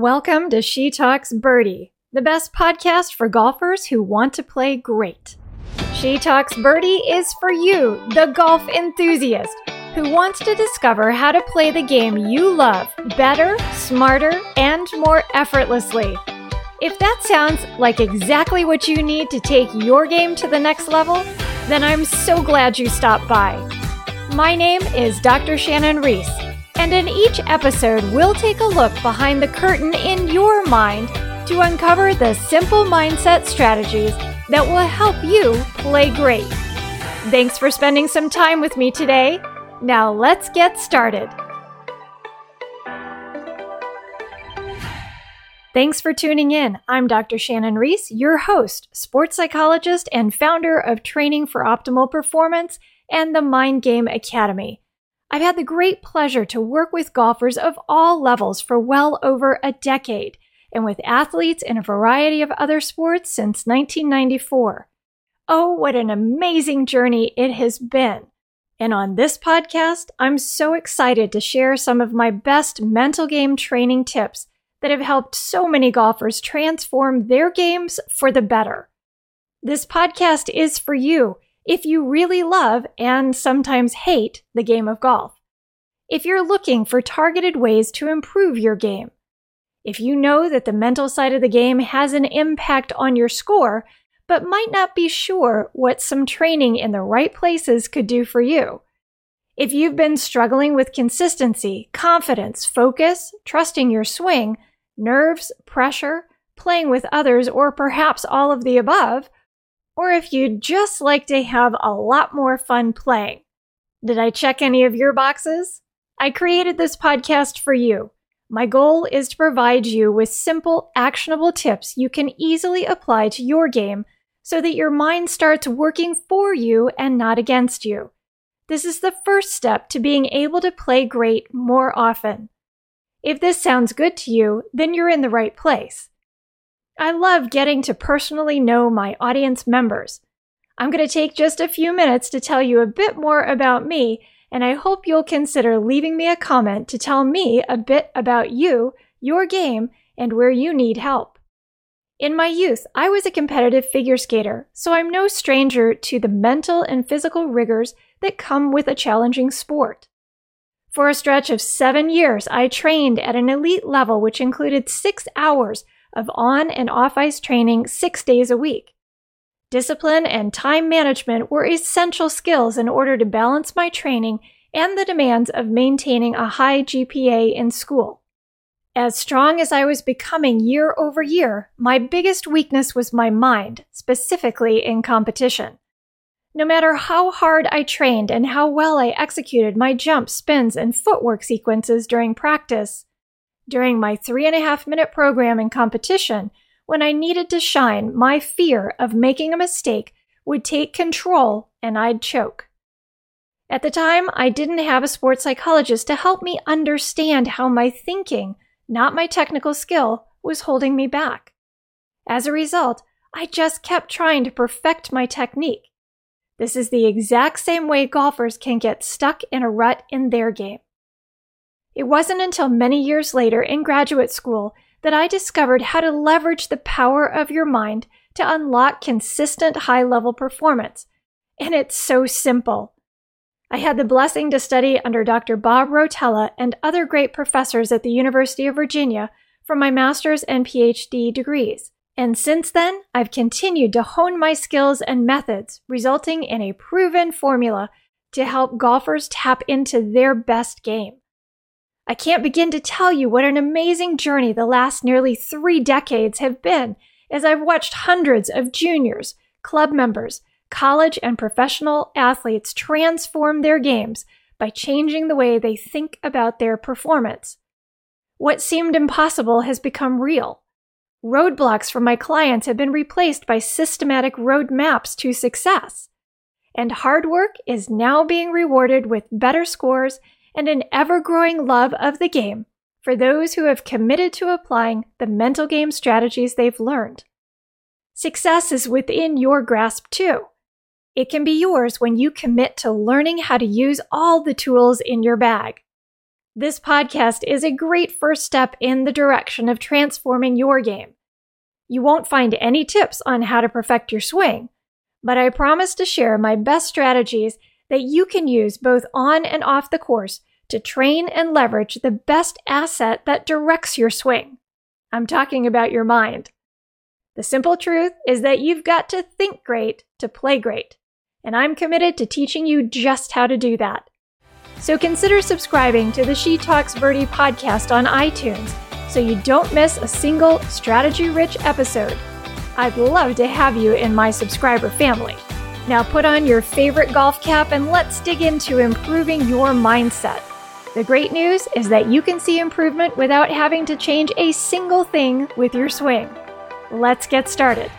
Welcome to She Talks Birdie, the best podcast for golfers who want to play great. She Talks Birdie is for you, the golf enthusiast, who wants to discover how to play the game you love better, smarter, and more effortlessly. If that sounds like exactly what you need to take your game to the next level, then I'm so glad you stopped by. My name is Dr. Shannon Reese and in each episode, we'll take a look behind the curtain in your mind to uncover the simple mindset strategies that will help you play great. Thanks for spending some time with me today. Now let's get started. Thanks for tuning in. I'm Dr. Shannon Reese, your host, sports psychologist, and founder of Training for Optimal Performance and the Mind Game Academy. I've had the great pleasure to work with golfers of all levels for well over a decade, and with athletes in a variety of other sports since 1994. Oh, what an amazing journey it has been. And on this podcast, I'm so excited to share some of my best mental game training tips that have helped so many golfers transform their games for the better. This podcast is for you if you really love and sometimes hate the game of golf. If you're looking for targeted ways to improve your game. If you know that the mental side of the game has an impact on your score, but might not be sure what some training in the right places could do for you. If you've been struggling with consistency, confidence, focus, trusting your swing, nerves, pressure, playing with others, or perhaps all of the above, or if you'd just like to have a lot more fun playing. Did I check any of your boxes? I created this podcast for you. My goal is to provide you with simple, actionable tips you can easily apply to your game so that your mind starts working for you and not against you. This is the first step to being able to play great more often. If this sounds good to you, then you're in the right place. I love getting to personally know my audience members. I'm going to take just a few minutes to tell you a bit more about me, and I hope you'll consider leaving me a comment to tell me a bit about you, your game, and where you need help. In my youth, I was a competitive figure skater, so I'm no stranger to the mental and physical rigors that come with a challenging sport. For a stretch of seven years, I trained at an elite level, which included six hours of on and off ice training six days a week. Discipline and time management were essential skills in order to balance my training and the demands of maintaining a high GPA in school. As strong as I was becoming year over year, my biggest weakness was my mind, specifically in competition. No matter how hard I trained and how well I executed my jump, spins, and footwork sequences during practice, during my three and a half minute program in competition, when I needed to shine, my fear of making a mistake would take control and I'd choke. At the time, I didn't have a sports psychologist to help me understand how my thinking, not my technical skill, was holding me back. As a result, I just kept trying to perfect my technique. This is the exact same way golfers can get stuck in a rut in their game. It wasn't until many years later in graduate school that I discovered how to leverage the power of your mind to unlock consistent high level performance. And it's so simple. I had the blessing to study under Dr. Bob Rotella and other great professors at the University of Virginia for my master's and PhD degrees. And since then, I've continued to hone my skills and methods, resulting in a proven formula to help golfers tap into their best game. I can't begin to tell you what an amazing journey the last nearly three decades have been as I've watched hundreds of juniors, club members, college and professional athletes transform their games by changing the way they think about their performance. What seemed impossible has become real. Roadblocks for my clients have been replaced by systematic roadmaps to success. And hard work is now being rewarded with better scores and an ever growing love of the game for those who have committed to applying the mental game strategies they've learned. Success is within your grasp too. It can be yours when you commit to learning how to use all the tools in your bag. This podcast is a great first step in the direction of transforming your game. You won't find any tips on how to perfect your swing, but I promise to share my best strategies that you can use both on and off the course to train and leverage the best asset that directs your swing. I'm talking about your mind. The simple truth is that you've got to think great to play great, and I'm committed to teaching you just how to do that. So consider subscribing to the She Talks Birdie podcast on iTunes so you don't miss a single strategy rich episode. I'd love to have you in my subscriber family. Now put on your favorite golf cap and let's dig into improving your mindset. The great news is that you can see improvement without having to change a single thing with your swing. Let's get started.